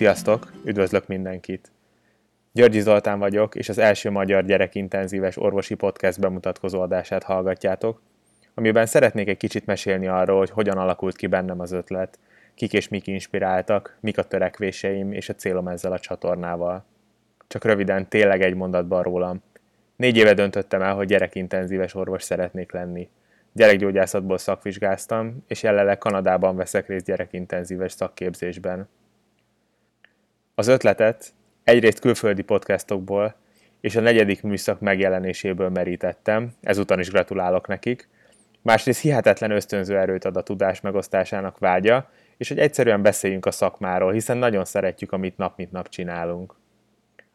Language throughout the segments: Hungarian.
Sziasztok, üdvözlök mindenkit! Györgyi Zoltán vagyok, és az első magyar gyerekintenzíves orvosi podcast bemutatkozó adását hallgatjátok, amiben szeretnék egy kicsit mesélni arról, hogy hogyan alakult ki bennem az ötlet, kik és mik inspiráltak, mik a törekvéseim és a célom ezzel a csatornával. Csak röviden, tényleg egy mondatban rólam. Négy éve döntöttem el, hogy gyerekintenzíves orvos szeretnék lenni. Gyerekgyógyászatból szakvizsgáztam, és jelenleg Kanadában veszek részt gyerekintenzíves szakképzésben. Az ötletet egyrészt külföldi podcastokból és a negyedik műszak megjelenéséből merítettem, ezúton is gratulálok nekik, másrészt hihetetlen ösztönző erőt ad a tudás megosztásának vágya, és hogy egyszerűen beszéljünk a szakmáról, hiszen nagyon szeretjük, amit nap mint nap csinálunk.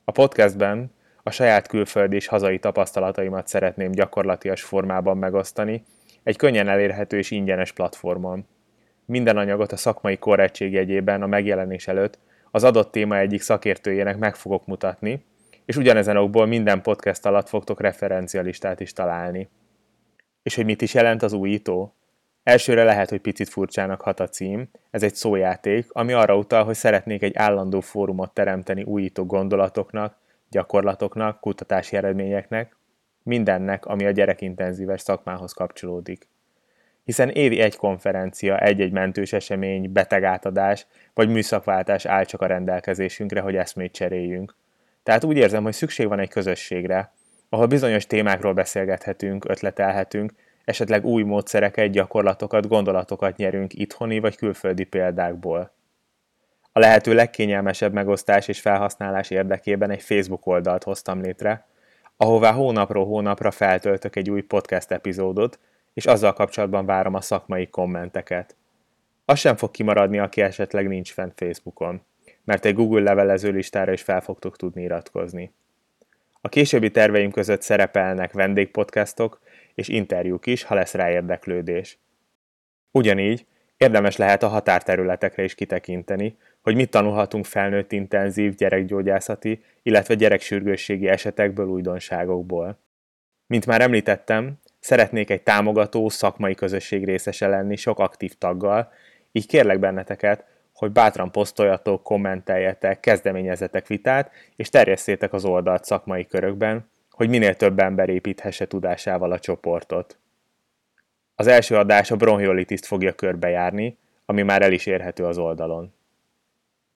A podcastben a saját külföldi és hazai tapasztalataimat szeretném gyakorlatias formában megosztani, egy könnyen elérhető és ingyenes platformon. Minden anyagot a szakmai korrektség jegyében a megjelenés előtt az adott téma egyik szakértőjének meg fogok mutatni, és ugyanezen okból minden podcast alatt fogtok referencialistát is találni. És hogy mit is jelent az újító? Elsőre lehet, hogy picit furcsának hat a cím, ez egy szójáték, ami arra utal, hogy szeretnék egy állandó fórumot teremteni újító gondolatoknak, gyakorlatoknak, kutatási eredményeknek, mindennek, ami a gyerekintenzíves szakmához kapcsolódik. Hiszen évi egy konferencia, egy-egy mentős esemény, betegátadás vagy műszakváltás áll csak a rendelkezésünkre, hogy eszmét cseréljünk. Tehát úgy érzem, hogy szükség van egy közösségre, ahol bizonyos témákról beszélgethetünk, ötletelhetünk, esetleg új módszereket, gyakorlatokat, gondolatokat nyerünk itthoni vagy külföldi példákból. A lehető legkényelmesebb megosztás és felhasználás érdekében egy Facebook oldalt hoztam létre, ahová hónapról hónapra feltöltök egy új podcast epizódot, és azzal kapcsolatban várom a szakmai kommenteket. Az sem fog kimaradni, aki esetleg nincs fent Facebookon, mert egy Google levelező listára is fel fogtok tudni iratkozni. A későbbi terveim között szerepelnek vendégpodcastok és interjúk is, ha lesz rá érdeklődés. Ugyanígy érdemes lehet a határterületekre is kitekinteni, hogy mit tanulhatunk felnőtt intenzív gyerekgyógyászati, illetve gyereksürgősségi esetekből, újdonságokból. Mint már említettem, szeretnék egy támogató, szakmai közösség részese lenni sok aktív taggal, így kérlek benneteket, hogy bátran posztoljatok, kommenteljetek, kezdeményezetek vitát, és terjesszétek az oldalt szakmai körökben, hogy minél több ember építhesse tudásával a csoportot. Az első adás a bronchiolitiszt fogja körbejárni, ami már el is érhető az oldalon.